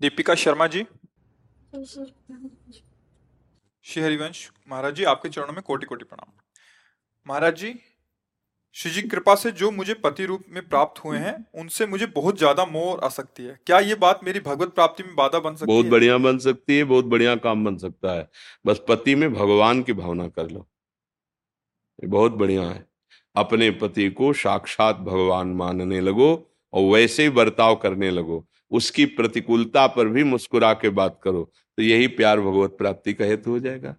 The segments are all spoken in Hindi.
दीपिका शर्मा जी। श्री हरिवंश महाराज जी आपके चरणों में कोटि कोटि प्रणाम। महाराज जी श्री जी कृपा से जो मुझे पति रूप में प्राप्त हुए हैं उनसे मुझे बहुत ज़्यादा मोह और आसक्ति है। क्या ये बात मेरी भगवत प्राप्ति में बाधा बन सकती बहुत है? बढ़िया बन सकती है बहुत बढ़िया काम बन सकता है। बस पति में भगवान की भावना कर लो। ये बहुत बढ़िया है। अपने पति को साक्षात भगवान मानने लगो और वैसे ही बर्ताव करने लगो। उसकी प्रतिकूलता पर भी मुस्कुरा के बात करो तो यही प्यार भगवत प्राप्ति का हेतु हो जाएगा।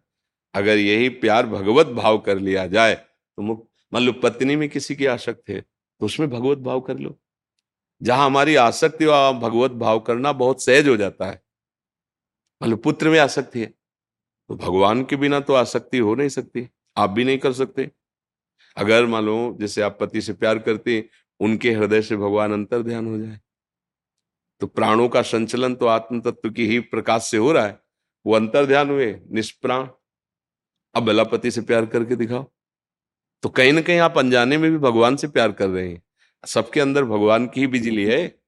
अगर यही प्यार भगवत भाव कर लिया जाए तो मान लो पत्नी में किसी की आसक्त है तो उसमें भगवत भाव कर लो। जहाँ हमारी आसक्ति वहाँ भगवत भाव करना बहुत सहज हो जाता है। मान लो पुत्र में आसक्ति है तो भगवान के बिना तो आसक्ति हो नहीं सकती, आप भी नहीं कर सकते। अगर मान लो जैसे आप पति से प्यार करते उनके हृदय से भगवान अंतर ध्यान हो जाए। तो प्राणों का संचलन तो आत्म तत्व की ही प्रकाश से हो रहा है। वो अंतर ध्यान हुए, निष्प्राण। अब बलापति से प्यार करके दिखाओ। तो कहीं ना कहीं आप अनजाने में भी भगवान से प्यार कर रहे हैं। सबके अंदर भगवान की ही बिजली है।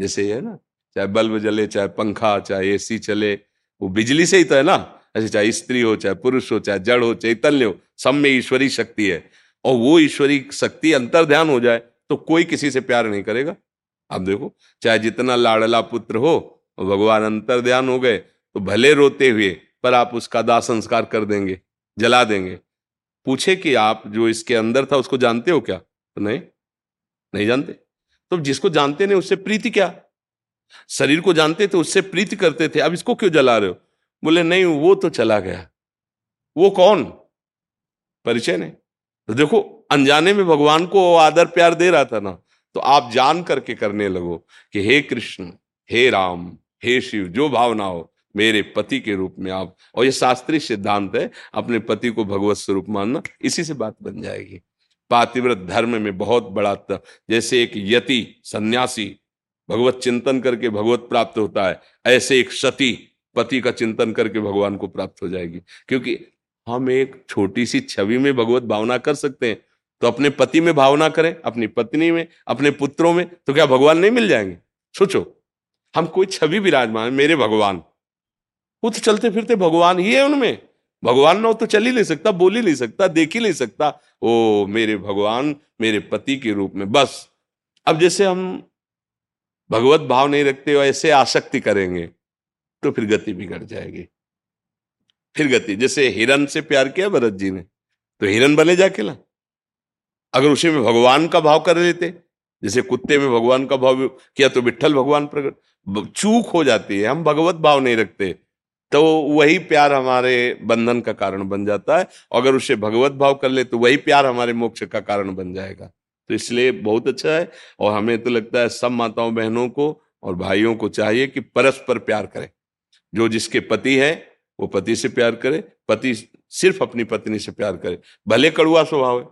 जैसे है ना, चाहे बल्ब जले, चाहे पंखा, चाहे एसी चले, वो बिजली से ही तो है ना। ऐसे चाहे स्त्री हो, चाहे पुरुष हो, चाहे जड़ हो, चैतन्य हो, सब में ईश्वरी शक्ति है। और वो ईश्वरी शक्ति अंतर ध्यान हो जाए तो कोई किसी से प्यार नहीं करेगा। आप देखो, चाहे जितना लाड़ला पुत्र हो, भगवान अंतर ध्यान हो गए तो भले रोते हुए, पर आप उसका दाह संस्कार कर देंगे, जला देंगे। पूछे कि आप जो इसके अंदर था, उसको जानते हो क्या? तो नहीं। नहीं जानते? तो जिसको जानते नहीं, उससे प्रीति क्या? शरीर को जानते थे उससे प्रीति करते थे, अब इसको क्यों जला रहे हो? बोले, नहीं, वो तो चला गया। वो कौन? परिचय नहीं। तो देखो, अनजाने में भगवान को आदर प्यार दे रहा था ना। तो आप जान करके करने लगो कि हे कृष्ण हे राम हे शिव जो भावना हो मेरे पति के रूप में आप और ये शास्त्रीय सिद्धांत है अपने पति को भगवत स्वरूप मानना इसी से बात बन जाएगी। पातिव्रत धर्म में बहुत बड़ा त, जैसे एक यति सन्यासी भगवत चिंतन करके भगवत प्राप्त होता है ऐसे एक सती पति का चिंतन करके भगवान को प्राप्त हो जाएगी। क्योंकि हम एक छोटी सी छवि में भगवत भावना कर सकते हैं तो अपने पति में भावना करें, अपनी पत्नी में, अपने पुत्रों में तो क्या भगवान नहीं मिल जाएँगे? सोचो, हम कोई छवि विराजमान, मेरे भगवान। वो तो चलते फिरते भगवान ही है उनमें। भगवान ना हो तो चल ही नहीं सकता, बोल ही नहीं सकता, देख ही नहीं सकता। ओ, मेरे भगवान, मेरे पति के रूप में, बस। अब जैसे हम भगवत भाव नहीं रखते और ऐसे आसक्ति करेंगे तो फिर गति बिगड़ जाएगी। फिर गति, जैसे हिरन से प्यार किया, भरत जी ने तो हिरन बने जाके ला। अगर उसी में भगवान का भाव कर लेते, जैसे कुत्ते में भगवान का भाव किया तो विठल भगवान प्रकट चूक हो जाती है, हम भगवत भाव नहीं रखते तो वही प्यार हमारे बंधन का कारण बन जाता है, अगर उसे भगवत भाव कर ले तो वही प्यार हमारे मोक्ष का कारण बन जाएगा। तो इसलिए बहुत अच्छा है, और हमें तो लगता है सब माताओं बहनों को और भाइयों को चाहिए कि परस्पर प्यार करें। जो जिसके पति है, वो पति से प्यार करे, पति सिर्फ़ अपनी पत्नी से प्यार करे, भले कड़ुआ स्वभाव है।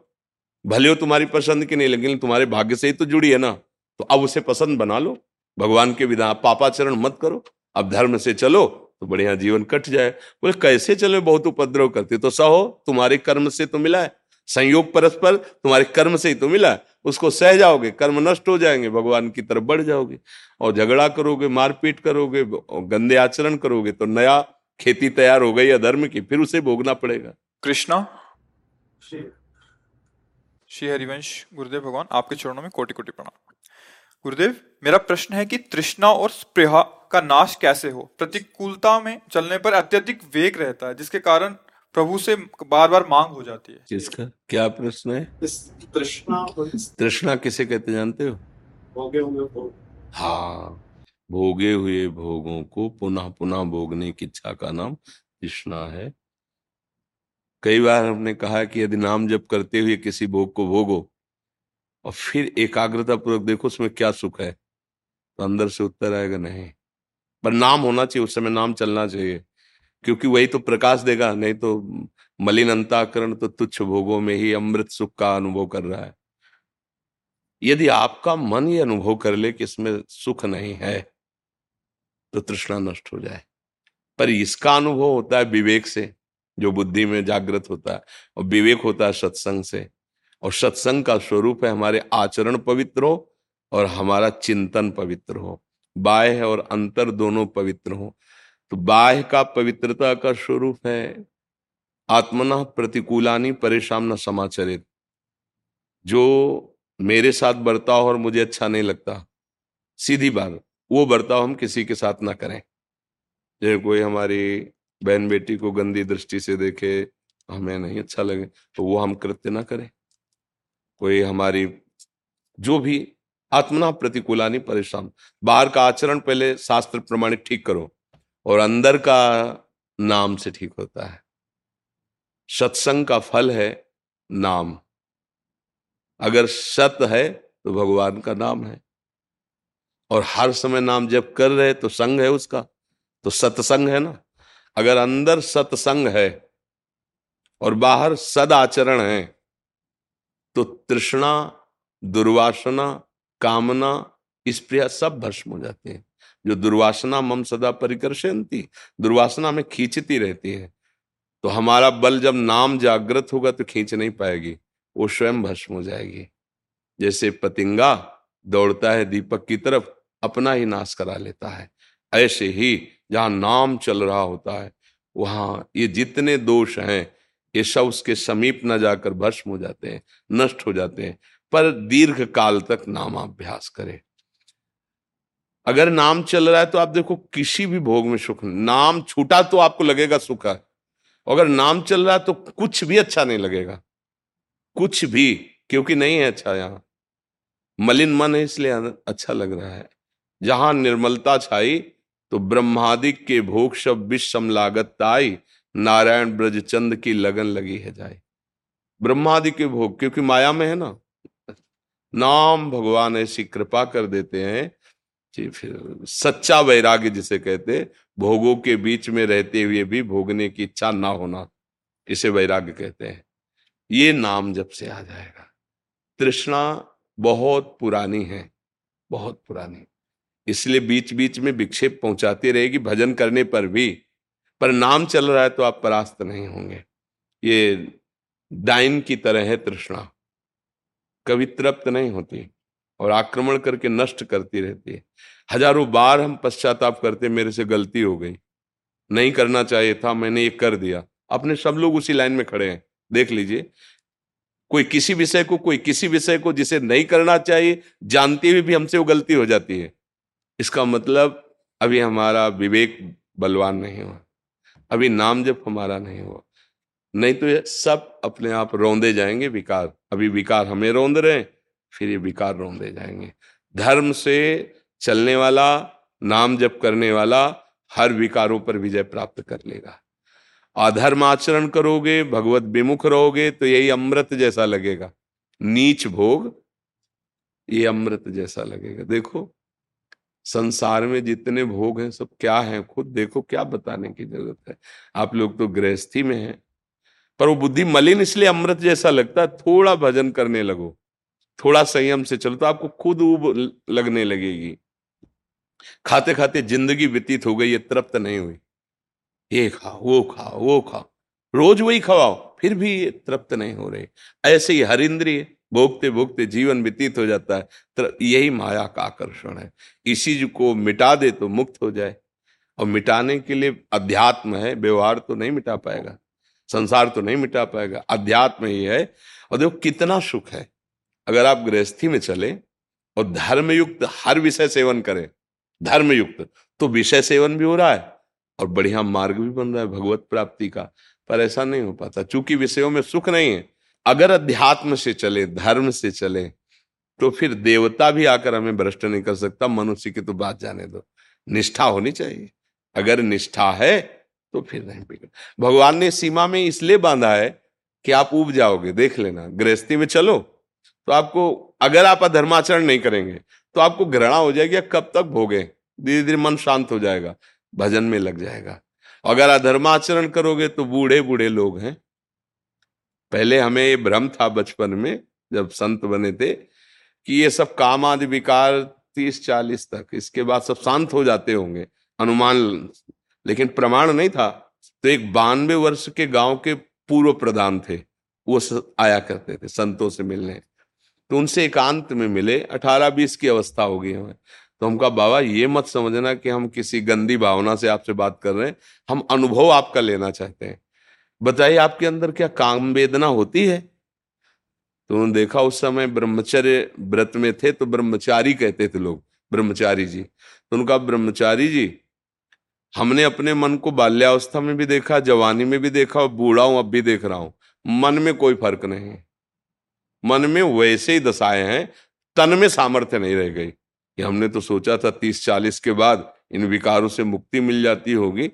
भले हो तुम्हारी पसंद की नहीं, लेकिन तुम्हारे भाग्य से ही तो जुड़ी है ना। तो अब उसे पसंद बना लो। भगवान के विधान पापाचरण मत करो। अब धर्म से चलो तो बढ़िया जीवन कट जाए। बोले, कैसे चले? बहुत उपद्रव करते तो सहो, तुम्हारे कर्म से तो मिला है। संयोग परस्पर तुम्हारे कर्म से ही तो मिला है। उसको सह जाओगे, कर्म नष्ट हो जाएँगे, भगवान की तरफ़ बढ़ जाओगे। और झगड़ा करोगे, मारपीट करोगे, गंदे आचरण करोगे तो नया खेती तैयार हो गई अधर्म की, फिर उसे भोगना पड़ेगा। कृष्णा? श्री हरिवंश गुरुदेव भगवान आपके चरणों में कोटि कोटि प्रणाम। गुरुदेव मेरा प्रश्न है कि तृष्णा और स्प्रेहा का नाश कैसे हो? प्रतिकूलता में चलने पर अत्यधिक वेग रहता है जिसके कारण प्रभु से बार बार मांग हो जाती है। किसका? क्या प्रश्न है? तृष्णा तृष्णा किसे कहते जानते हो? भोगे हुए भोग। हाँ भोगे हुए भोगों को पुनः पुनः भोगने की इच्छा का नाम तृष्णा है। कई बार हमने कहा कि यदि नाम जप करते हुए किसी भोग को भोगो और फिर एकाग्रता पूर्वक देखो उसमें क्या सुख है तो अंदर से उत्तर आएगा नहीं। पर नाम होना चाहिए, उस समय नाम चलना चाहिए, क्योंकि वही तो प्रकाश देगा, नहीं तो मलिन अंताकरण तो तुच्छ भोगों में ही अमृत सुख का अनुभव कर रहा है। यदि आपका मन ये अनुभव कर ले कि इसमें सुख नहीं है तो तृष्णा नष्ट हो जाए। पर इसका अनुभव होता है विवेक से। जो बुद्धि में जागृत होता है और विवेक होता है सत्संग से। और सत्संग का स्वरूप है हमारे आचरण पवित्र हो और हमारा चिंतन पवित्र हो। बाह्य और अंतर दोनों पवित्र हो। तो बाह्य का पवित्रता का स्वरूप है। आत्मना प्रतिकूलानी परेशान न समाचरित। जो मेरे साथ बर्ताव और मुझे अच्छा नहीं लगता, सीधी बात, वो बर्ताव हम किसी के साथ ना करें। जैसे कोई हमारी बहन बेटी को गंदी दृष्टि से देखे, हमें नहीं अच्छा लगे तो वो हम कृत्य ना करें। कोई हमारी, जो भी आत्मना प्रतिकूलानी परेशान। बाहर का आचरण पहले शास्त्र प्रमाणित ठीक करो, और अंदर का नाम से ठीक होता है। सत्संग का फल है नाम। अगर सत है तो भगवान का नाम है। और हर समय नाम जब कर रहे तो संग है उसका। तो सत्संग है ना। अगर अंदर सत्संग है और बाहर सद आचरण है तो तृष्णा, दुर्वासना, कामना, स्प्रिया सब भस्म हो जाते हैं। जो दुर्वासना मम सदा परिकर्षंती दुर्वासना में खींचती रहती है। तो हमारा बल जब नाम जागृत होगा तो खींच नहीं पाएगी, वो स्वयं भस्म हो जाएगी। जैसे पतिंगा दौड़ता है दीपक की तरफ़, अपना ही नाश करा लेता है। ऐसे ही जहाँ नाम चल रहा होता है, वहाँ ये जितने दोष हैं, ये सब उसके समीप न जाकर भस्म हो जाते हैं, नष्ट हो जाते हैं। पर दीर्घ काल तक नामाभ्यास करें। अगर नाम चल रहा है तो आप देखो किसी भी भोग में सुख नाम छूटा तो आपको लगेगा सुख है। अगर नाम चल रहा है तो कुछ भी अच्छा नहीं लगेगा। कुछ भी, क्योंकि नहीं है अच्छा यहाँ। मलिन मन है इसलिए अच्छा लग रहा है। जहाँ निर्मलता छाई तो ब्रह्मादिक के भोग शब विषम लागत ताई, नारायण ब्रजचंद की लगन लगी है जाए। ब्रह्मादि के भोग, क्योंकि माया में है ना? नाम भगवान ऐसी कृपा कर देते हैं कि फिर सच्चा वैराग्य जिसे कहते भोगों के बीच में रहते हुए भी भोगने की इच्छा ना होना इसे वैराग्य कहते हैं। ये नाम जब से आ जाएगा, तृष्णा बहुत पुरानी है, बहुत पुरानी। इसलिए बीच बीच में विक्षेप पहुंचाती रहेगी, भजन करने पर भी। पर नाम चल रहा है तो आप परास्त नहीं होंगे। ये डाइन की तरह है तृष्णा। कभी तृप्त नहीं होती और आक्रमण करके नष्ट करती रहती है। हज़ारों बार हम पश्चाताप करते, मेरे से गलती हो गई। नहीं करना चाहिए था, मैंने ये कर दिया। अपने सब लोग उसी लाइन में खड़े हैं। देख लीजिए। कोई किसी विषय को, कोई किसी विषय को जिसे नहीं करना चाहिए, जानते हुए भी भी हमसे वो गलती हो जाती है। इसका मतलब अभी हमारा विवेक बलवान नहीं हुआ। अभी नाम जब हमारा नहीं हुआ। नहीं तो ये सब अपने आप रौंदे जाएँगे, विकार। अभी विकार हमें रौंद रहे फिर ये विकार रौंदे जाएँगे। धर्म से चलने वाला, नाम जप करने वाला हर विकारों पर विजय प्राप्त कर लेगा। अधर्म आचरण करोगे, भगवत विमुख रहोगे तो यही अमृत जैसा लगेगा। नीच भोग, ये अमृत जैसा लगेगा। देखो संसार में जितने भोग हैं, सब क्या हैं? खुद देखो, क्या बताने की ज़रूरत है? आप लोग तो गृहस्थी में हैं। पर वो बुद्धि मलिन इसलिए अमृत जैसा लगता है, थोड़ा भजन करने लगो। थोड़ा संयम से चलो तो आपको खुद ऊब लगने लगेगी। खाते खाते ज़िंदगी व्यतीत हो गई, ये तृप्त नहीं हुई। ये खाओ, वो खाओ वो खाओ। रोज वही खवाओ, फिर भी ये तृप्त नहीं हो रहे। ऐसे ही हर इंद्रिय। भोगते भोगते जीवन व्यतीत हो जाता है। तो यही माया का आकर्षण है। इसी को मिटा दे तो मुक्त हो जाए। और मिटाने के लिए अध्यात्म है, व्यवहार तो नहीं मिटा पाएगा। संसार तो नहीं मिटा पाएगा। अध्यात्म ही है। और देखो कितना सुख है। अगर आप गृहस्थी में चले और धर्मयुक्त हर विषय सेवन करें, धर्मयुक्त तो विषय सेवन भी हो रहा है और बढ़िया मार्ग भी बन रहा है भगवत प्राप्ति का। पर ऐसा नहीं हो पाता। चूँकि विषयों में सुख नहीं है अगर अध्यात्म से चले, धर्म से चले तो फिर देवता भी आकर हमें भ्रष्ट नहीं कर सकता। मनुष्य की तो बात जाने दो। निष्ठा होनी चाहिए। अगर निष्ठा है तो फिर नहीं बिगड़। भगवान ने सीमा में इसलिए बांधा है कि आप उब जाओगे, देख लेना। गृहस्थी में चलो तो आपको, अगर आप अधर्माचरण नहीं करेंगे तो आपको घृणा हो जाएगी कब तक भोगे? धीरे धीरे मन शांत हो जाएगा, भजन में लग जाएगा। अगर अधर्माचरण करोगे तो बूढ़े बूढ़े लोग हैं। पहले हमें ये भ्रम था बचपन में, जब संत बने थे, कि ये सब काम आदि विकार तीस चालीस तक, इसके बाद सब शांत हो जाते होंगे अनुमान लेकिन प्रमाण नहीं था। तो एक बानवे वर्ष के गाँव के पूर्व प्रधान थे, वो आया करते थे संतों से मिलने। तो उनसे एकांत में मिले, अठारह बीस की अवस्था हो गई हमें। तो हम कहा बाबा, ये मत समझना कि हम किसी गंदी भावना से आपसे बात कर रहे हैं, हम अनुभव आपका लेना चाहते हैं। बताइए आपके अंदर क्या काम वेदना होती है? तो उन्होंने देखा उस समय ब्रह्मचर्य व्रत में थे तो ब्रह्मचारी कहते थे लोग, ब्रह्मचारी जी। तो उनका ब्रह्मचारी जी, हमने अपने मन को बाल्यावस्था में भी देखा, जवानी में भी देखा और बूढ़ा हूँ, अब भी देख रहा हूँ। मन में कोई फ़र्क नहीं मन में वैसे ही दशाएँ हैं, तन में सामर्थ्य नहीं रह गई। कि हमने तो सोचा था तीस चालीस के बाद इन विकारों से मुक्ति मिल जाती होगी।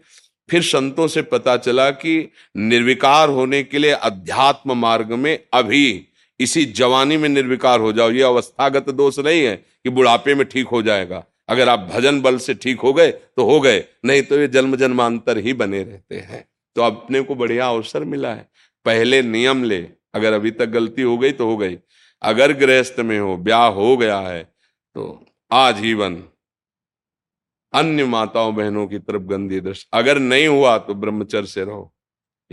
फिर संतों से पता चला कि निर्विकार होने के लिए अध्यात्म मार्ग में अभी इसी जवानी में निर्विकार हो जाओ। ये अवस्थागत दोष नहीं है कि बुढ़ापे में ठीक हो जाएगा। अगर आप भजन बल से ठीक हो गए तो हो गए। नहीं तो ये जन्म जन्मांतर ही बने रहते हैं। तो अपने को बढ़िया अवसर मिला है। पहले नियम ले। अगर अभी तक गलती हो गई तो हो गई। अगर गृहस्थ में हो, ब्याह हो गया है तो आजीवन अन्य माताओं बहनों की तरफ़ गंदी दृष्टि। अगर नहीं हुआ तो ब्रह्मचर्य से रहो।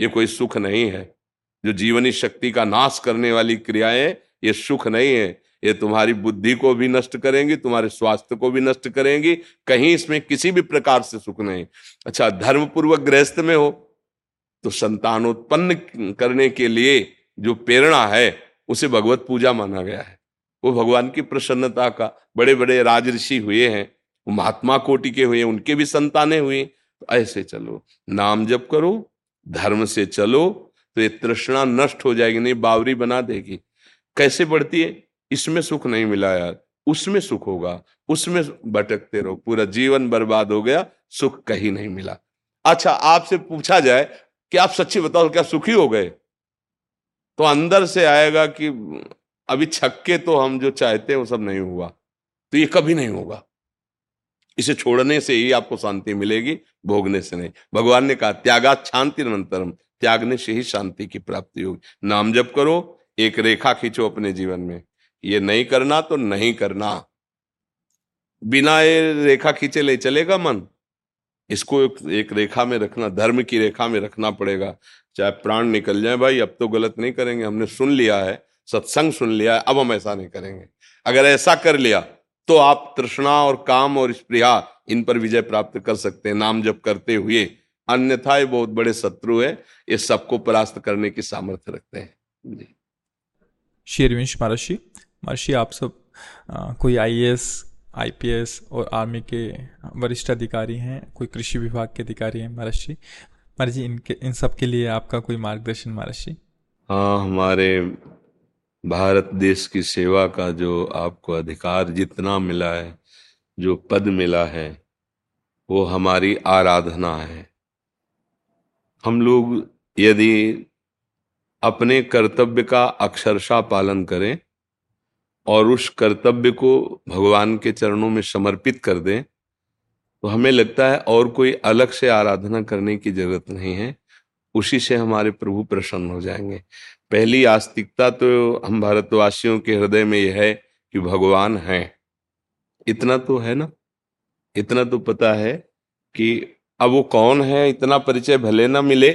ये कोई सुख नहीं है। जो जीवनी शक्ति का नाश करने वाली क्रियाएँ, ये सुख नहीं है। ये तुम्हारी बुद्धि को भी नष्ट करेंगी, तुम्हारे स्वास्थ्य को भी नष्ट करेंगी। कहीं इसमें किसी भी प्रकार से सुख नहीं। अच्छा धर्म पूर्वक गृहस्थ में हो तो संतानोत्पन्न करने के लिए जो प्रेरणा है, उसे भगवत पूजा माना गया है। वो भगवान की प्रसन्नता का बड़े बड़े राजऋषि हुए हैं। वो महात्मा कोटि के हुए, उनके भी संतानें हुई। तो ऐसे चलो। नाम जप करो, धर्म से चलो तो ये तृष्णा नष्ट हो जाएगी, नहीं बावरी बना देगी। कैसे बढ़ती है? इसमें सुख नहीं मिला यार। उसमें सुख होगा। उसमें भटकते रहो। पूरा जीवन बर्बाद हो गया, सुख कहीं नहीं मिला। अच्छा आपसे पूछा जाए कि आप सच्ची बताओ, क्या सुखी हो गए? तो अंदर से आएगा कि अभी छक्के तो हम जो चाहते हैं, वो सब नहीं हुआ। तो ये कभी नहीं होगा। इसे छोड़ने से ही आपको शांति मिलेगी, भोगने से नहीं। भगवान ने कहा त्यागा शांति निरंतरम त्यागने से ही शांति की प्राप्ति होगी। नाम जप करो, एक रेखा खींचो अपने जीवन में। ये नहीं करना तो नहीं करना। बिना ये रेखा खींचे ले चलेगा मन। इसको एक रेखा में रखना, धर्म की रेखा में रखना पड़ेगा। चाहे प्राण निकल जाए भाई, अब तो गलत नहीं करेंगे। हमने सुन लिया है, सत्संग सुन लिया है, अब हम ऐसा नहीं करेंगे। अगर ऐसा कर लिया तो आप तृष्णा और काम और स्प्रिया इन पर विजय प्राप्त कर सकते हैं। नाम जप करते हुए अन्यथा ये बहुत बड़े शत्रु है ये सबको परास्त करने की सामर्थ्य रखते हैं। जी। शेरविंश महर्षि महर्षि आप सब आ, कोई आईएएस आईपीएस और आर्मी के वरिष्ठ अधिकारी हैं कोई कृषि विभाग के अधिकारी हैं महर्षि महर्षि इनके इन सब के लिए आपका कोई मार्गदर्शन महर्षि हाँ हमारे भारत देश की सेवा का जो आपको अधिकार जितना मिला है, जो पद मिला है, वो हमारी आराधना है। हम लोग यदि अपने कर्तव्य का अक्षरशा पालन करें और उस कर्तव्य को भगवान के चरणों में समर्पित कर दें तो हमें लगता है और कोई अलग से आराधना करने की ज़रूरत नहीं है। उसी से हमारे प्रभु प्रसन्न हो जाएँगे। पहली आस्तिकता तो हम भारतवासियों के हृदय में यह है कि भगवान है। इतना तो है ना? इतना तो पता है कि अब वो कौन है? इतना परिचय भले ना मिले,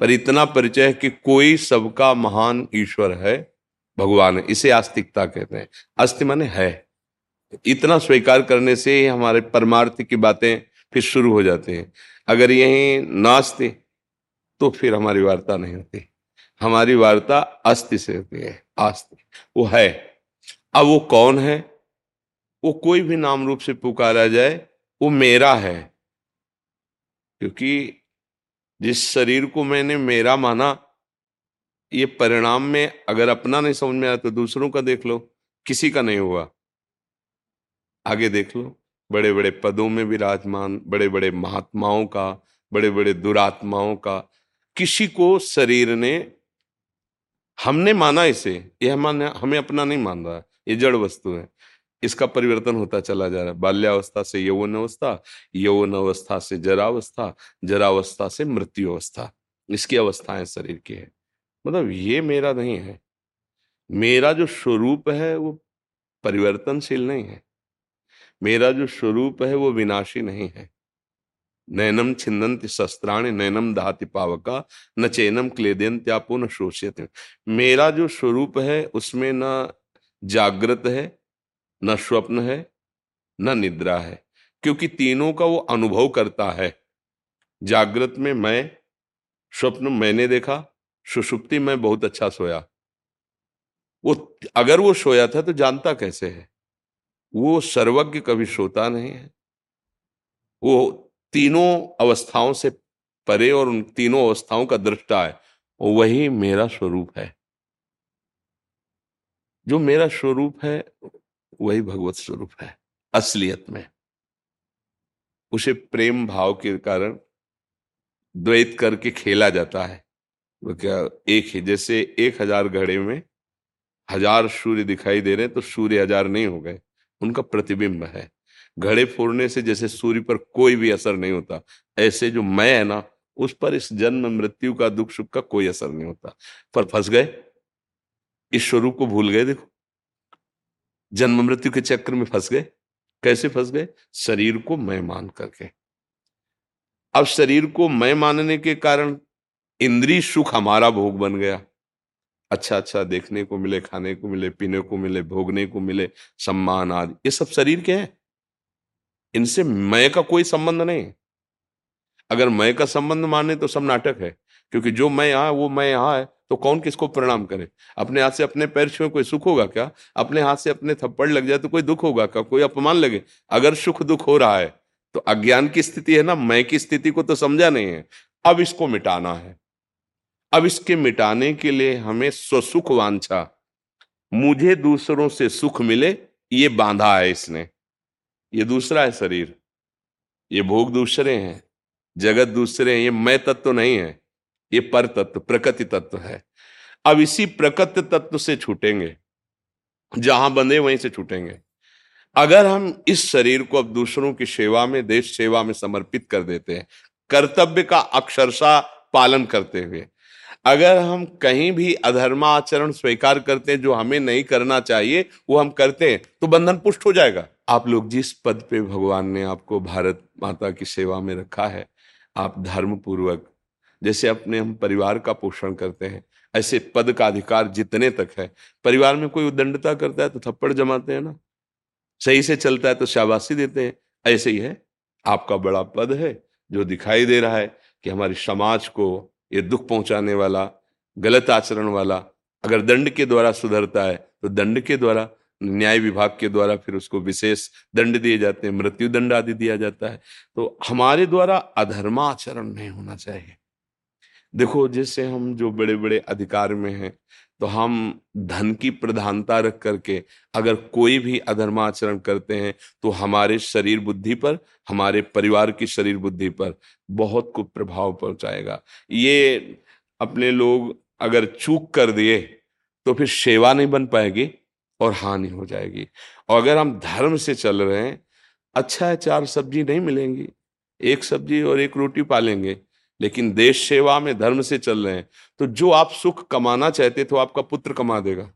पर इतना परिचय कि कोई सबका महान ईश्वर है, भगवान है। इसे आस्तिकता कहते हैं। अस्ति माने है। इतना स्वीकार करने से ही हमारे परमार्थ की बातें फिर शुरू हो जाती हैं। अगर यही नास्ति तो फिर हमारी वार्ता नहीं होती। हमारी वार्ता अस्थि से होती है, आस्ति। वो है। अब वो कौन है? वो कोई भी नाम रूप से पुकारा जाए, वो मेरा है। क्योंकि जिस शरीर को मैंने मेरा माना, ये परिणाम में अगर अपना नहीं समझ में आया तो दूसरों का देख लो, किसी का नहीं हुआ। आगे देख लो बड़े बड़े पदों में विराजमान बड़े बड़े महात्माओं का बड़े बड़े दुरात्माओं का, किसी को शरीर ने हमने माना इसे, यह मान हमें अपना नहीं मान रहा ये जड़ वस्तु है। इसका परिवर्तन होता चला जा रहा है। बाल्यावस्था से यौवन अवस्था यौवन अवस्था से जरावस्था जरावस्था से मृत्यु अवस्था इसकी अवस्थाएँ शरीर की है। मतलब ये मेरा नहीं है। मेरा जो स्वरूप है, वो परिवर्तनशील नहीं है। मेरा जो स्वरूप है, वो विनाशी नहीं है। नैनम छिन्नंत शस्त्राणी नैनम दहाति पावका, न चैनम क्लेदेन्त्यापो न शोषित मेरा जो स्वरूप है, उसमें न जागृत है, न स्वप्न है, न निद्रा है, क्योंकि तीनों का वो अनुभव करता है। जागृत में मैं, स्वप्न मैंने देखा, सुषुप्ति में बहुत अच्छा सोया। वो, अगर वो सोया था तो जानता कैसे है? वो सर्वज्ञ कभी सोता नहीं है। वो तीनों अवस्थाओं से परे और उन तीनों अवस्थाओं का दृष्टा है वही मेरा स्वरूप है। जो मेरा स्वरूप है, वही भगवत स्वरूप है, असलियत में। उसे प्रेम भाव के कारण द्वैत करके खेला जाता है। वो क्या एक ही, जैसे एक हज़ार घड़े में हज़ार सूर्य दिखाई दे रहे हैं तो सूर्य हज़ार नहीं हो गए, उनका प्रतिबिंब है। घड़े फोड़ने से जैसे सूर्य पर कोई भी असर नहीं होता, ऐसे जो मैं है ना, उस पर इस जन्म मृत्यु का दुख सुख का कोई असर नहीं होता। पर फंस गए, इस स्वरूप को भूल गए देखो। जन्म मृत्यु के चक्र में फंस गए। कैसे फंस गए? शरीर को मैं मान करके। अब शरीर को मैं मानने के कारण इंद्री सुख हमारा भोग बन गया। अच्छा अच्छा देखने को मिले, खाने को मिले, पीने को मिले, भोगने को मिले, सम्मान आदि, ये सब शरीर के हैं। इनसे मैं का कोई संबंध नहीं। अगर मैं का संबंध माने तो सब नाटक है, क्योंकि जो मैं यहाँ वो मैं यहाँ है तो कौन किसको प्रणाम करे? अपने हाथ से अपने पैर छुए कोई सुख होगा क्या? अपने हाथ से अपने थप्पड़ लग जाए तो कोई दुख होगा क्या? कोई अपमान लगे? अगर सुख दुख हो रहा है तो अज्ञान की स्थिति है ना मैं की स्थिति को तो समझा नहीं है। अब इसको मिटाना है। अब इसके मिटाने के लिए हमें स्वसुख वांछा। मुझे दूसरों से सुख मिले, ये बांधा है इसने। ये दूसरा है शरीर। ये भोग दूसरे हैं, जगत दूसरे हैं, ये मैं तत्व नहीं है, ये पर तत्व, प्रकृति तत्व है। अब इसी प्रकृति तत्व से छूटेंगे, जहाँ बंधे वहीं से छूटेंगे। अगर हम इस शरीर को अब दूसरों की सेवा में, देश सेवा में समर्पित कर देते हैं, कर्तव्य का अक्षरशा पालन करते हुए, अगर हम कहीं भी अधर्माचरण स्वीकार करते हैं, जो हमें नहीं करना चाहिए, वो हम करते हैं तो बंधन पुष्ट हो जाएगा। आप लोग जिस पद पे भगवान ने आपको भारत माता की सेवा में रखा है, आप धर्म पूर्वक जैसे अपने हम परिवार का पोषण करते हैं, ऐसे पद का अधिकार जितने तक है, परिवार में कोई उदंडता करता है तो थप्पड़ जमाते हैं ना। सही से चलता है तो शाबाशी देते हैं। ऐसे ही है, आपका बड़ा पद है जो दिखाई दे रहा है कि हमारी समाज को ये दुख पहुँचाने वाला, गलत आचरण वाला, अगर दंड के द्वारा सुधरता है तो दंड के द्वारा न्याय विभाग के द्वारा फिर उसको विशेष दंड दिए जाते हैं, मृत्यु दंड आदि दिया जाता है। तो हमारे द्वारा अधर्माचरण नहीं होना चाहिए। देखो, जैसे हम जो बड़े बड़े अधिकार में हैं तो हम धन की प्रधानता रख करके अगर कोई भी अधर्माचरण करते हैं तो हमारे शरीर बुद्धि पर, हमारे परिवार की शरीर बुद्धि पर बहुत कुछ प्रभाव पहुंचाएगा। ये अपने लोग अगर चूक कर दिए तो फिर सेवा नहीं बन पाएगी। और हानि हो जाएगी। और अगर हम धर्म से चल रहे हैं अच्छा है चार सब्ज़ी नहीं मिलेंगी। एक सब्ज़ी और एक रोटी पालेंगे, लेकिन देश सेवा में धर्म से चल रहे हैं तो जो आप सुख कमाना चाहते थे आपका पुत्र कमा देगा,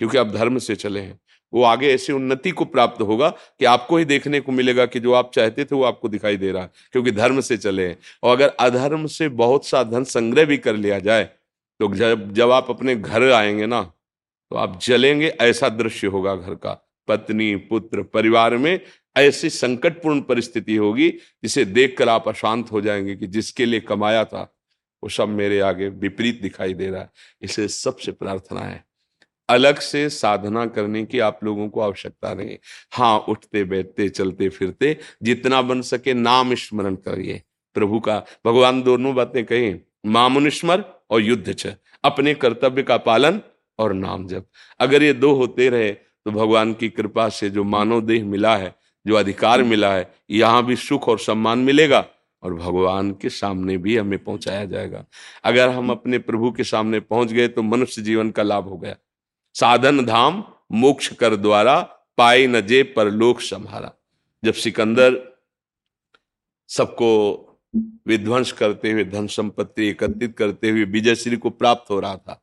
क्योंकि आप धर्म से चले हैं। वो आगे ऐसी उन्नति को प्राप्त होगा कि आपको ही देखने को मिलेगा कि जो आप चाहते थे वो आपको दिखाई दे रहा है क्योंकि धर्म से चले हैं। और अगर अधर्म से बहुत सा धन संग्रह भी कर लिया जाए तो जब जब आप अपने घर आएँगे ना तो आप जलेंगे, ऐसा दृश्य होगा घर का। पत्नी, पुत्र, परिवार में ऐसी संकटपूर्ण परिस्थिति होगी, जिसे देखकर आप अशांत हो जाएँगे कि जिसके लिए कमाया था, वो सब मेरे आगे विपरीत दिखाई दे रहा है। इसे सबसे प्रार्थना है, अलग से साधना करने की आप लोगों को आवश्यकता नहीं। हाँ उठते, बैठते, चलते, फिरते, जितना बन सके नाम स्मरण करिए। प्रभु का, भगवान दोनों बातें कही मामुनिस्मर और युद्ध च अपने कर्तव्य का पालन और नाम जप। अगर ये दो होते रहे तो भगवान की कृपा से जो मानव देह मिला है, जो अधिकार मिला है, यहाँ भी सुख और सम्मान मिलेगा और भगवान के सामने भी हमें पहुँचाया जाएगा। अगर हम अपने प्रभु के सामने पहुँच गए तो मनुष्य जीवन का लाभ हो गया। साधन धाम मोक्ष कर द्वारा पाए न जे परलोक संहारा। जब सिकंदर सबको विध्वंस करते हुए, धन संपत्ति एकत्रित करते हुए विजय श्री को प्राप्त हो रहा था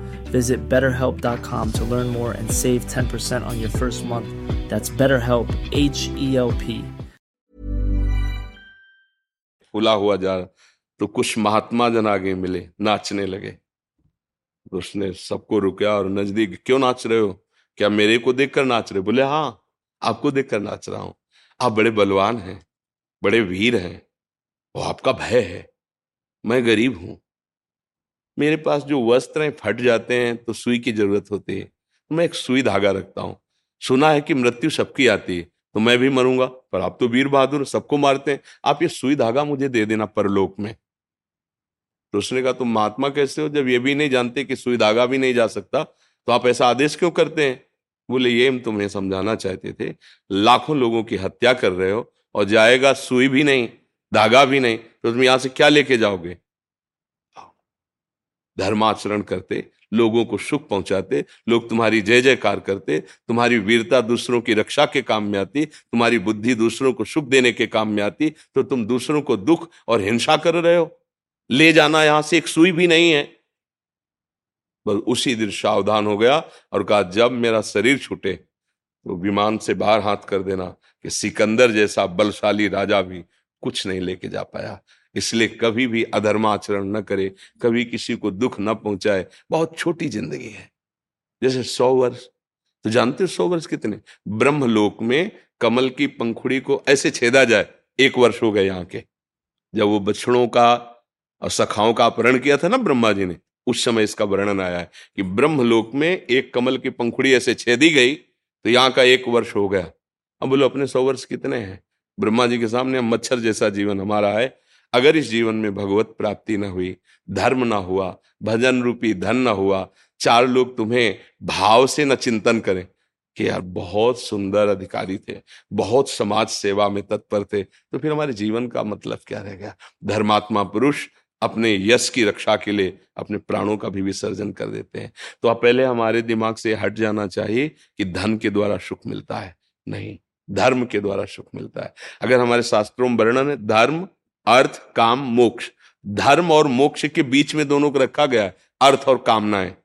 Visit betterhelp.com to learn more and save 10% on your first month. That's BetterHelp, H E L P. खुला हुआ जा तो कुछ महात्मा जन आगे मिले नाचने लगे। तो उसने सबको रुकया और नज़दीक क्यों नाच रहे हो? क्या मेरे को देखकर नाच रहे बोले हाँ आपको देखकर नाच रहा हूँ। आप बड़े बलवान हैं बड़े वीर हैं वो आपका भय है। मैं गरीब हूँ मेरे पास जो वस्त्र हैं फट जाते हैं तो सुई की ज़रूरत होती है। तो मैं एक सुई धागा रखता हूँ। सुना है कि मृत्यु सबकी आती है तो मैं भी मरूँगा, पर आप तो वीर बहादुर, सबको मारते हैं। आप ये सुई धागा मुझे दे देना परलोक में। तो उसने कहा, तुम महात्मा कैसे हो? जब ये भी नहीं जानते कि सुई धागा भी नहीं जा सकता तो आप ऐसा आदेश क्यों करते हैं? बोले, ये हम तुम्हें समझाना चाहते थे। लाखों लोगों की हत्या कर रहे हो, और जाएगा सुई भी नहीं, धागा भी नहीं तो तुम यहाँ से क्या लेके जाओगे? धर्माचरण करते, लोगों को सुख पहुंचाते, लोग तुम्हारी जय जयकार करते, तुम्हारी वीरता दूसरों की रक्षा के काम में आती, तुम्हारी बुद्धि दूसरों को सुख देने के काम में आती तो तुम दूसरों को दुख और हिंसा कर रहे हो। ले जाना यहाँ से एक सुई भी नहीं है। बस उसी दिन सावधान हो गया और कहा, जब मेरा शरीर छूटे तो विमान से बाहर हाथ कर देना कि सिकंदर जैसा बलशाली राजा भी कुछ नहीं लेके जा पाया। इसलिए कभी भी अधर्माचरण न करे, कभी किसी को दुख न पहुँचाए, बहुत छोटी ज़िंदगी है। जैसे सौ वर्ष तो जानते हो सौ वर्ष कितने? ब्रह्मलोक में कमल की पंखुड़ी को ऐसे छेदा जाए, एक वर्ष हो गए यहाँ के। जब वो बछड़ों का और सखाओं का अपहरण किया था ना ब्रह्मा जी ने, उस समय इसका वर्णन आया है कि ब्रह्मलोक में एक कमल की पंखुड़ी ऐसे छेदी गई तो यहाँ का एक वर्ष हो गया। अब बोलो, अपने सौ वर्ष कितने हैं? ब्रह्मा जी के सामने मच्छर जैसा जीवन हमारा है अगर इस जीवन में भगवत प्राप्ति न हुई, धर्म न हुआ, भजन रूपी धन न हुआ, चार लोग तुम्हें भाव से न चिंतन करें, कि यार बहुत सुंदर अधिकारी थे, बहुत समाज सेवा में तत्पर थे तो फिर हमारे जीवन का मतलब क्या रह गया? धर्मात्मा पुरुष अपने यश की रक्षा के लिए अपने प्राणों का भी विसर्जन कर देते हैं। तो अब पहले हमारे दिमाग से हट जाना चाहिए कि धन के द्वारा सुख मिलता है, नहीं, धर्म के द्वारा सुख मिलता है। अगर हमारे शास्त्रों में वर्णन है, धर्म अर्थ, काम, मोक्ष। धर्म और मोक्ष के बीच में दोनों को रखा गया है, अर्थ और कामनाएँ।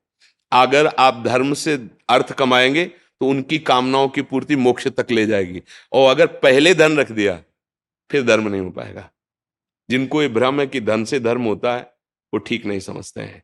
अगर आप धर्म से अर्थ कमाएँगे तो उनकी कामनाओं की पूर्ति मोक्ष तक ले जाएगी। और अगर पहले धन रख दिया, फिर धर्म नहीं हो पाएगा। जिनको ये भ्रम है कि धन से धर्म होता है, वो ठीक नहीं समझते हैं।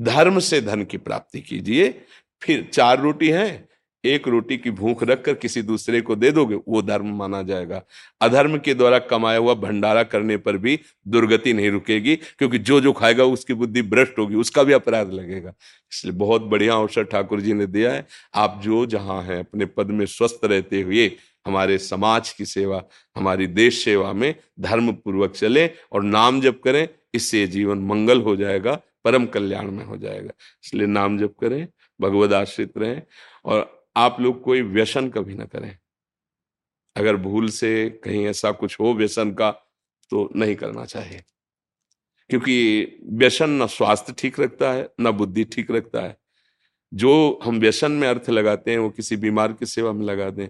धर्म से धन की प्राप्ति कीजिए, फिर चार रोटी है एक रोटी की भूख रखकर किसी दूसरे को दे दोगे, वो धर्म माना जाएगा। अधर्म के द्वारा कमाया हुआ भंडारा करने पर भी दुर्गति नहीं रुकेगी, क्योंकि जो जो खाएगा उसकी बुद्धि भ्रष्ट होगी, उसका भी अपराध लगेगा। इसलिए बहुत बढ़िया अवसर ठाकुर जी ने दिया है। आप जो जहाँ हैं, अपने पद में स्वस्थ रहते हुए हमारे समाज की सेवा, हमारी देश सेवा में धर्म पूर्वक चले और नाम जप करें, इससे जीवन मंगल हो जाएगा, परम कल्याण में हो जाएगा। इसलिए नाम जप करें, भगवद आश्रित रहें और आप लोग कोई व्यसन कभी ना करें। अगर भूल से कहीं ऐसा कुछ हो व्यसन का तो नहीं करना चाहिए। क्योंकि व्यसन न स्वास्थ्य ठीक रखता है, न बुद्धि ठीक रखता है। जो हम व्यसन में अर्थ लगाते हैं, वो किसी बीमार की सेवा में लगा दें,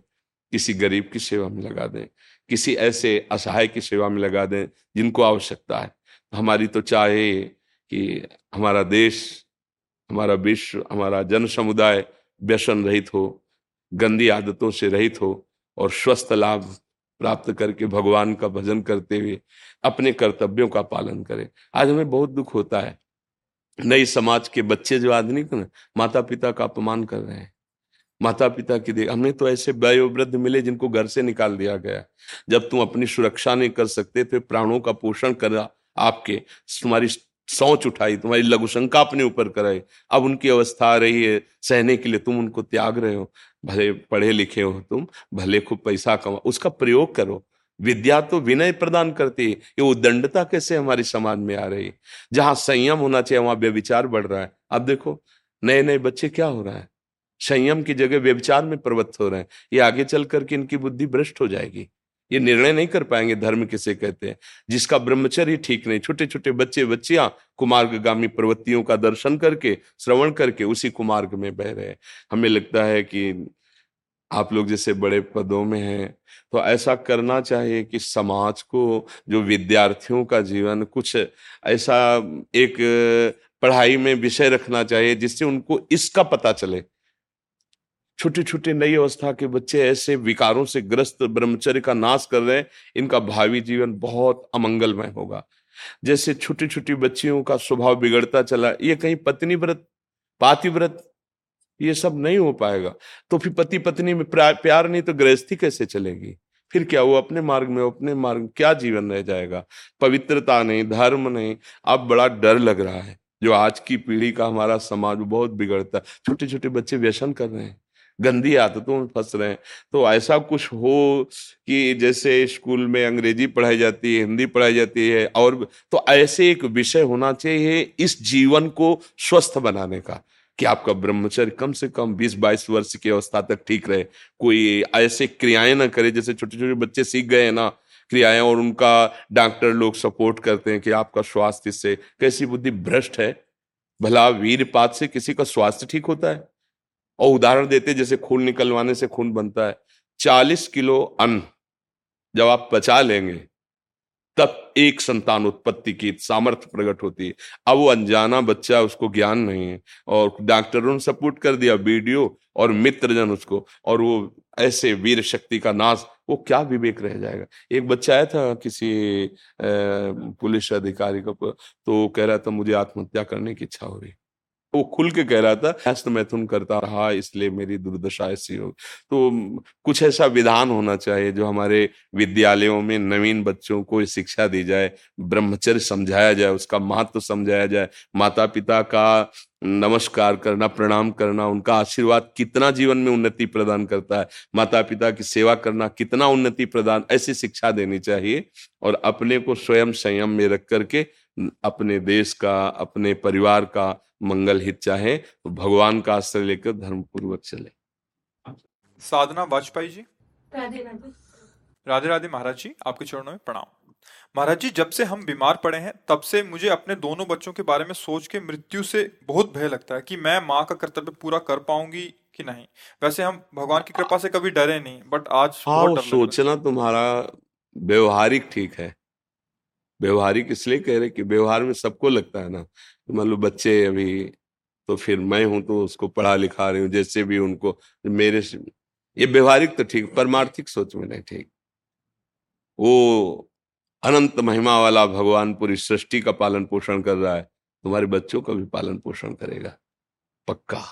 किसी गरीब की सेवा में लगा दें, किसी ऐसे असहाय की सेवा में लगा दें, जिनको आवश्यकता है। हमारी तो चाहे कि हमारा देश, हमारा विश्व, हमारा जन समुदाय व्यसन रहित हो, गंदी आदतों से रहित हो और स्वस्थ लाभ प्राप्त करके भगवान का भजन करते हुए अपने कर्तव्यों का पालन करें। आज हमें बहुत दुख होता है। नई समाज के बच्चे जो आदमी को ना माता पिता का अपमान कर रहे हैं। माता पिता की देख, हमने तो ऐसे वयोवृद्ध मिले जिनको घर से निकाल दिया गया। जब तुम अपनी सुरक्षा नहीं कर सकते तो प्राणों का पोषण करा आपके, तुम्हारी सोच उठाई, तुम्हारी लघु शंका अपने ऊपर कराई। अब उनकी अवस्था आ रही है, सहने के लिए तुम उनको त्याग रहे हो। भले पढ़े लिखे हो तुम, भले खूब पैसा कमा उसका प्रयोग करो। विद्या तो विनय प्रदान करती है, ये उदंडता कैसे हमारे समाज में आ रही है? जहाँ संयम होना चाहिए, वहाँ व्यविचार बढ़ रहा है। अब देखो नए नए बच्चे क्या हो रहा है? संयम की जगह व्यविचार में प्रवृत्त हो रहे हैं। ये आगे चल करके इनकी बुद्धि भ्रष्ट हो जाएगी। ये निर्णय नहीं कर पाएँगे, धर्म किसे कहते हैं? जिसका ब्रह्मचर्य ठीक नहीं छोटे छोटे बच्चे, बच्चियाँ कुमार्गामी प्रवृत्तियों का दर्शन करके, श्रवण करके उसी कुमार्ग में बह रहे हमें लगता है कि आप लोग जैसे बड़े पदों में हैं तो ऐसा करना चाहिए कि समाज को, जो विद्यार्थियों का जीवन, कुछ ऐसा एक पढ़ाई में विषय रखना चाहिए जिससे उनको इसका पता चले। छोटे छोटे नई अवस्था के बच्चे ऐसे विकारों से ग्रस्त ब्रह्मचर्य का नाश कर रहे हैं, इनका भावी जीवन बहुत अमंगलमय होगा। जैसे छोटी छोटी बच्चियों का स्वभाव बिगड़ता चला, ये कहीं पत्नी व्रत पाति व्रत ये सब नहीं हो पाएगा। तो फिर पति पत्नी में प्यार नहीं तो गृहस्थी कैसे चलेगी? फिर क्या वो अपने मार्ग में, अपने मार्ग, क्या जीवन रह जाएगा? पवित्रता नहीं, धर्म नहीं, अब बड़ा डर लग रहा है। जो आज की पीढ़ी का हमारा समाज बहुत बिगड़ता है छोटे छोटे बच्चे व्यसन कर रहे हैं। गंदी आदतों में फंस रहे हैं। तो ऐसा कुछ हो कि जैसे स्कूल में अंग्रेज़ी पढ़ाई जाती है, हिंदी पढ़ाई जाती है और तो ऐसे एक विषय होना चाहिए इस जीवन को स्वस्थ बनाने का कि आपका ब्रह्मचर्य कम से कम 20-22 वर्ष की अवस्था तक ठीक रहे। कोई ऐसे क्रियाएँ ना करे जैसे छोटे छोटे बच्चे सीख गए हैं ना क्रियाएँ और उनका डॉक्टर लोग सपोर्ट करते हैं कि आपका स्वास्थ्य इससे कैसी बुद्धि भ्रष्ट है? भला वीरपात से किसी का स्वास्थ्य ठीक होता है? और उदाहरण देते जैसे खून निकलवाने से खून बनता है। चालीस किलो अन्न जब आप पचा लेंगे, तब एक संतान उत्पत्ति की सामर्थ्य प्रकट होती है। अब वो अनजाना बच्चा, उसको ज्ञान नहीं है और डॉक्टरों ने सपोर्ट कर दिया वीडियो और मित्रजन उसको और वो ऐसे वीर शक्ति का नाश, वो क्या विवेक रह जाएगा? एक बच्चा आया था किसी पुलिस अधिकारी का तो कह रहा था, मुझे आत्महत्या करने की इच्छा हो रही वो खुल के कह रहा था हस्त मैथुन करता रहा, इसलिए मेरी दुर्दशा ऐसी हो। तो कुछ ऐसा विधान होना चाहिए जो हमारे विद्यालयों में नवीन बच्चों को शिक्षा दी जाए, ब्रह्मचर्य समझाया जाए, उसका महत्व समझाया जाए माता पिता का नमस्कार करना, प्रणाम करना, उनका आशीर्वाद कितना जीवन में उन्नति प्रदान करता है माता पिता की सेवा करना कितना उन्नति प्रदान, ऐसी शिक्षा देनी चाहिए और अपने को स्वयं संयम में रख करके अपने देश का अपने परिवार का मंगल हित चाहे तो भगवान का आश्रय लेकर धर्म पूर्वक चले। साधना वाजपेयी जी। राधे राधे। राधे राधे महाराज जी आपके चरणों में प्रणाम। महाराज जी जब से हम बीमार पड़े हैं तब से मुझे अपने दोनों बच्चों के बारे में सोच के मृत्यु से बहुत भय लगता है कि मैं माँ का कर्तव्य पूरा कर पाऊँगी कि नहीं। वैसे हम भगवान की कृपा से कभी डरे नहीं बट आज हाँ। सोचना तुम्हारा व्यवहारिक ठीक है। व्यवहारिक इसलिए कह रहे कि व्यवहार में सबको लगता है ना? तो मान लो बच्चे अभी तो फिर मैं हूँ तो उसको पढ़ा लिखा रही हूँ, जैसे भी उनको, मेरे ये व्यवहारिक तो ठीक, परमार्थिक सोच में नहीं ठीक। वो अनंत महिमा वाला भगवान पूरी सृष्टि का पालन पोषण कर रहा है, तुम्हारे बच्चों का भी पालन पोषण करेगा। पक्का,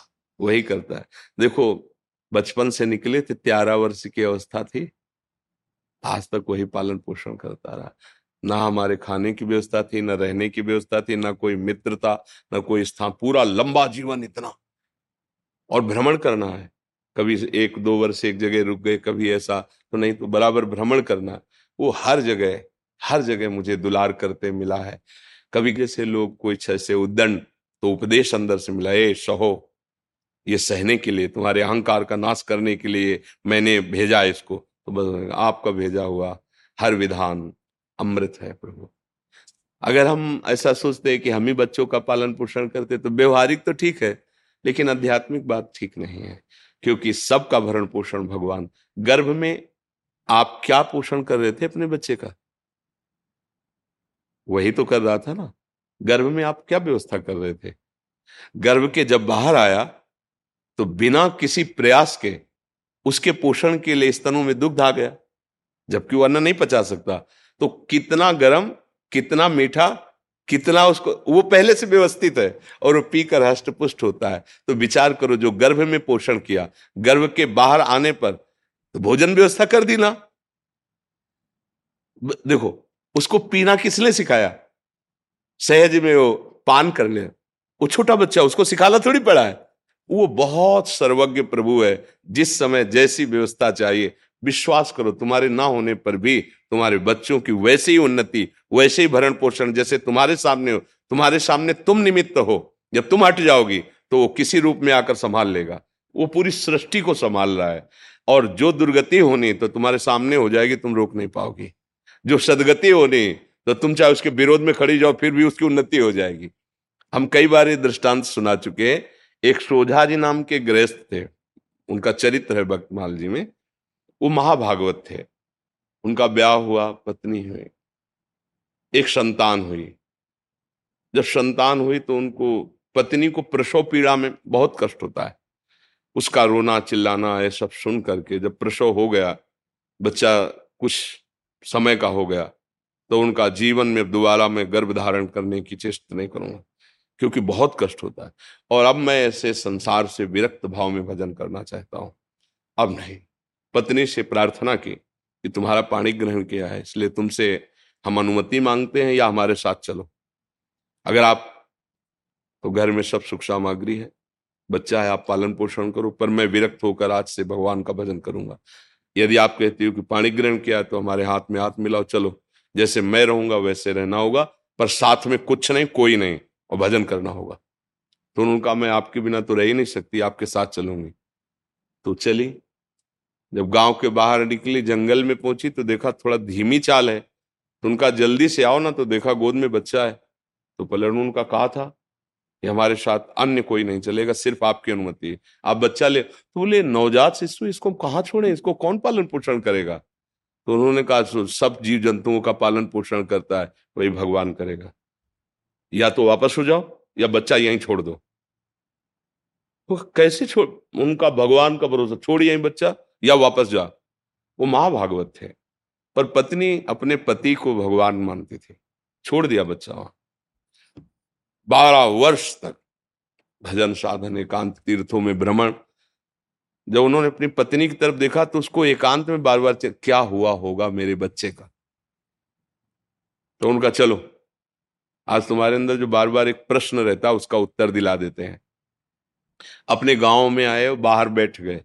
वही करता है। देखो, बचपन से निकले थे, तेरह वर्ष की अवस्था थी, आज तक वही पालन पोषण करता रहा। ना हमारे खाने की व्यवस्था थी, ना रहने की व्यवस्था थी, ना कोई मित्र था ना कोई स्थान, पूरा लंबा जीवन इतना। और भ्रमण करना है। कभी एक, दो वर्ष एक जगह रुक गए, कभी ऐसा तो नहीं तो बराबर भ्रमण करना। वो हर जगह हर जगह मुझे दुलार करते मिला है। कभी जैसे लोग कोई से उद्दंड तो उपदेश अंदर से मिला, ए, सहो, ये सहने के लिए, तुम्हारे अहंकार का नाश करने के लिए मैंने भेजा इसको। तो बस आपका भेजा हुआ हर विधान अमृत है प्रभु। अगर हम ऐसा सोचते कि हम ही बच्चों का पालन पोषण करते तो व्यवहारिक तो ठीक है, लेकिन आध्यात्मिक बात ठीक नहीं है, क्योंकि सबका भरण पोषण भगवान। गर्भ में आप क्या पोषण कर रहे थे अपने बच्चे का? वही तो कर रहा था ना। गर्भ में आप क्या व्यवस्था कर रहे थे? गर्भ के जब बाहर आया तो बिना किसी प्रयास के उसके पोषण के लिए स्तनों में दुग्ध आ गया, जबकि वो अन्न नहीं पचा सकता। तो कितना गर्म, कितना मीठा, कितना उसको, वो पहले से व्यवस्थित है और वो पीकर हष्टपुष्ट होता है। तो विचार करो, जो गर्भ में पोषण किया, गर्भ के बाहर आने पर तो भोजन व्यवस्था कर दी ना। देखो, उसको पीना किसने सिखाया? सहज में वो पान कर ले। वो छोटा बच्चा, उसको सिखाना थोड़ी पड़ा है। वो बहुत सर्वज्ञ प्रभु है, जिस समय जैसी व्यवस्था चाहिए विश्वास करो, तुम्हारे ना होने पर भी तुम्हारे बच्चों की वैसे ही उन्नति, वैसे ही भरण पोषण जैसे तुम्हारे सामने हो, तुम्हारे सामने तुम निमित्त हो, जब तुम हट जाओगी तो वो किसी रूप में आकर संभाल लेगा। वो पूरी सृष्टि को संभाल रहा है। और जो दुर्गति होनी तो तुम्हारे सामने हो जाएगी, तुम रोक नहीं पाओगी। जो सदगति होनी तो तुम चाहे उसके विरोध में खड़ी जाओ, फिर भी उसकी उन्नति हो जाएगी। हम कई बार ये दृष्टांत सुना चुके एक सोझा जी नाम के गृहस्थ थे। उनका चरित्र है भक्तमाल जी में। वो महाभागवत थे। उनका ब्याह हुआ, पत्नी हुई, एक संतान हुई। जब संतान हुई तो उनको पत्नी को प्रसव पीड़ा में बहुत कष्ट होता है। उसका रोना, चिल्लाना, ये सब सुन करके जब प्रसव हो गया, बच्चा कुछ समय का हो गया तो उनका जीवन में दोबारा मैं गर्भ धारण करने की चेष्टा नहीं करूँगा, क्योंकि बहुत कष्ट होता है। और अब मैं ऐसे संसार से विरक्त भाव में भजन करना चाहता हूँ। अब नहीं। पत्नी से प्रार्थना की कि तुम्हारा पाणी ग्रहण किया है, इसलिए तुमसे हम अनुमति मांगते हैं या हमारे साथ चलो। अगर आप तो घर में सब सुख सामग्री है, बच्चा है, आप पालन पोषण करो, पर मैं विरक्त होकर आज से भगवान का भजन करूँगा। यदि आप कहती हो कि पाणी ग्रहण किया तो हमारे हाथ में हाथ मिलाओ, चलो। जैसे मैं रहूँगा, वैसे रहना होगा, पर साथ में कुछ नहीं, कोई नहीं, और भजन करना होगा। तो उन्होंने कहा मैं आपके बिना तो रह ही नहीं सकती, आपके साथ चलूँगी। तो चली जब गाँव के बाहर निकली, जंगल में पहुँची तो देखा थोड़ा धीमी चाल है। तो उनका जल्दी से आओ ना तो देखा गोद में बच्चा है। तो पलट उनका कहा था कि हमारे साथ अन्य कोई नहीं चलेगा, सिर्फ़ आपकी अनुमति है। आप बच्चा ले। तो बोले, नवजात शिशु, इसको हम कहाँ छोड़े? इसको कौन पालन पोषण करेगा? तो उन्होंने कहा सब जीव जंतुओं का पालन पोषण करता है, वही भगवान करेगा। या तो वापस हो जाओ, या बच्चा यहीं छोड़ दो। वो कैसे छोड़, उनका भगवान का भरोसा, छोड़ यहीं बच्चा। या वापस जा। वो महाभागवत थे, पर पत्नी अपने पति को भगवान मानती थी। छोड़ दिया बच्चा वहाँ। बारह वर्ष तक भजन साधन, एकांत तीर्थों में भ्रमण। जब उन्होंने अपनी पत्नी की तरफ़ देखा तो उसको एकांत में बार बार क्या हुआ होगा मेरे बच्चे का? तो उनका, चलो, आज तुम्हारे अंदर जो बार बार एक प्रश्न रहता उसका उत्तर दिला देते हैं। अपने गाँव में आए, बाहर बैठ गए।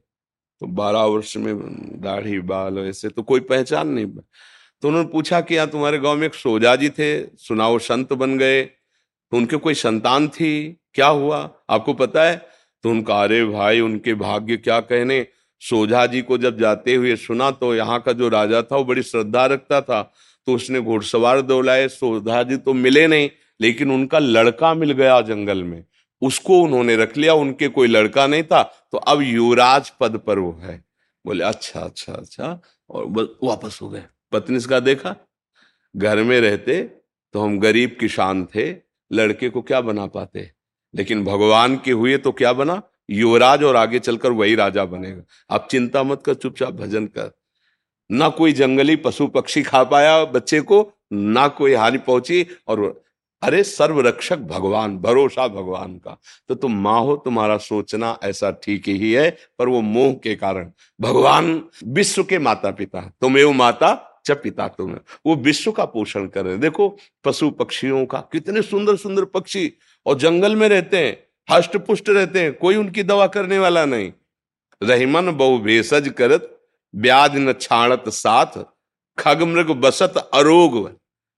तो बारह वर्ष में दाढ़ी, बाल ऐसे तो कोई पहचान नहीं तो उन्होंने पूछा कि यहाँ तुम्हारे गाँव में एक सोजा जी थे, सुनाओ संत बन गए। तो उनके कोई संतान थी? क्या हुआ? आपको पता है? तो उनका, अरे भाई, उनके भाग्य क्या कहने? सोझा जी को जब जाते हुए सुना तो यहाँ का जो राजा था, वो बड़ी श्रद्धा रखता था। तो उसने घुड़सवार दौड़ाए सोधा जी तो मिले नहीं, लेकिन उनका लड़का मिल गया जंगल में। उसको उन्होंने रख लिया, उनके कोई लड़का नहीं था तो अब युवराज पद पर वो है। बोले अच्छा अच्छा अच्छा। और वापस हो गए। पत्नी का देखा, घर में रहते तो हम गरीब किसान थे, लड़के को क्या बना पाते? लेकिन भगवान के हुए तो क्या बना? युवराज और आगे चलकर वही राजा बनेगा। आप चिंता मत कर, चुपचाप भजन कर। ना कोई जंगली पशु पक्षी खा पाया बच्चे को, ना कोई हानि पहुँची और अरे सर्वरक्षक भगवान, भरोसा भगवान का। तो तुम माँ हो, तुम्हारा सोचना ऐसा ठीक ही है, पर वो मोह के कारण। भगवान विश्व के माता पिता तुम एवं माता च पिता तुम वो विश्व का पोषण कर रहे देखो पशु पक्षियों का कितने सुंदर सुंदर पक्षी। और जंगल में रहते हैं हष्ट पुष्ट रहते हैं, कोई उनकी दवा करने वाला नहीं। रहीमन बहु भेषज करत ब्याज न छाणत साथ, खग मृग बसत अरोग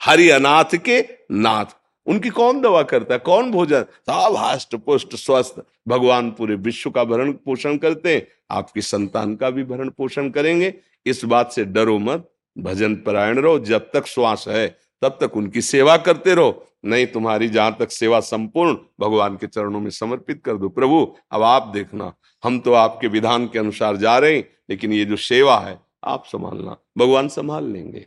हरि अनाथ के नाथ। उनकी कौन दवा करता है? कौन भोजन? सब हष्ट पुष्ट स्वस्थ। भगवान पूरे विश्व का भरण पोषण करते हैं। आपकी संतान का भी भरण पोषण करेंगे। इस बात से डरो मत। भजन परायण रहो। जब तक श्वास है, तब तक उनकी सेवा करते रहो। नहीं तुम्हारी जहाँ तक सेवा संपूर्ण भगवान के चरणों में समर्पित कर दो। प्रभु, अब आप देखना। हम तो आपके विधान के अनुसार जा रहे हैं, लेकिन ये जो सेवा है, आप संभालना। भगवान संभाल लेंगे।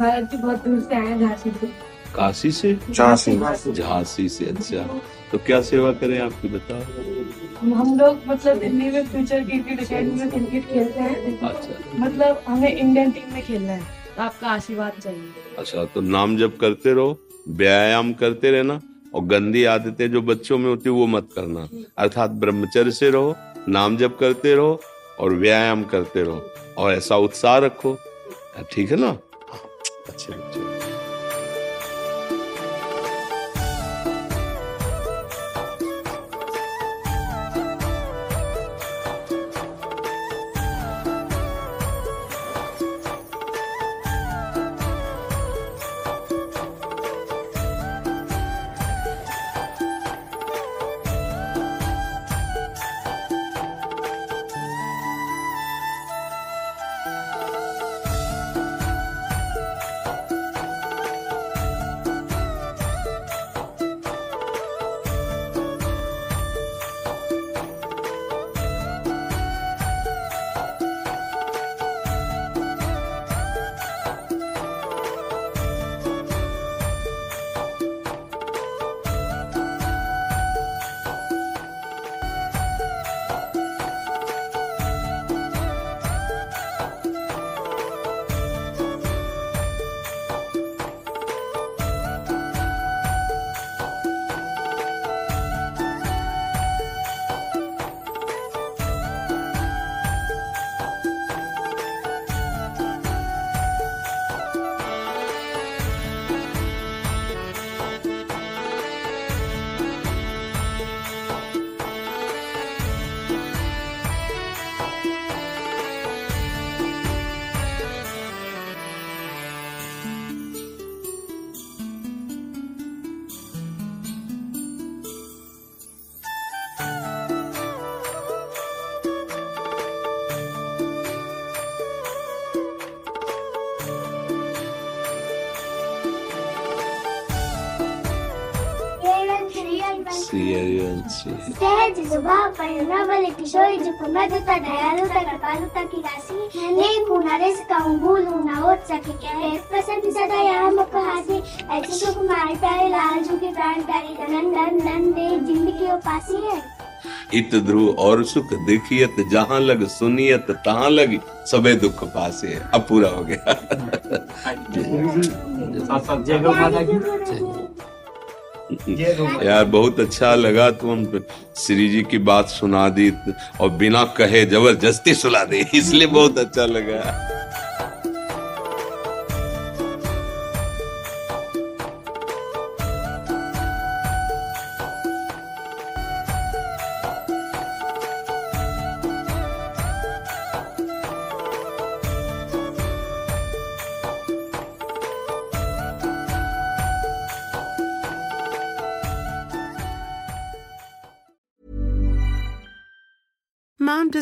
भारत के बहुत दूर से आए झांसी से। काशी से? झांसी। झांसी से अच्छा। तो क्या सेवा करें आपकी बताओ। हम लोग मतलब दिल्ली में फ्यूचर क्रिकेट अकेडमी में क्रिकेट खेलते हैं। अच्छा। मतलब हमें इंडियन टीम में खेलना है। तो आपका आशीर्वाद चाहिए। अच्छा तो नाम जब करते रहो व्यायाम करते रहना और गंदी आदतें जो बच्चों में होती है वो मत करना। अर्थात ब्रह्मचर्य से रहो नाम जप करते रहो और व्यायाम करते रहो और ऐसा उत्साह रखो। ठीक है ना? हाँ, अच्छे हरिवंशी सहज स्वभाव परिणवल किशोरी जो मधुता दयालुता कृपालुता की राशि नेक हूँ नरेश कहूँ भूल हूँ न हो सके क्या है प्रसन्न सदा यहाँ मुख हाथी ऐसे सुकुमार प्यारे लाल जू के प्राण प्यारी नंदन नंदे ज़िंदगी उपासी है इत ध्रुव और सुख देखियत जहाँ लग सुनियत तहां लग सबे दुख पासे अब पूरा हो गया यार, बहुत अच्छा लगा तुम श्री जी की बात सुना दी और बिना कहे ज़बरदस्ती सुना दी, इसलिए बहुत अच्छा लगा।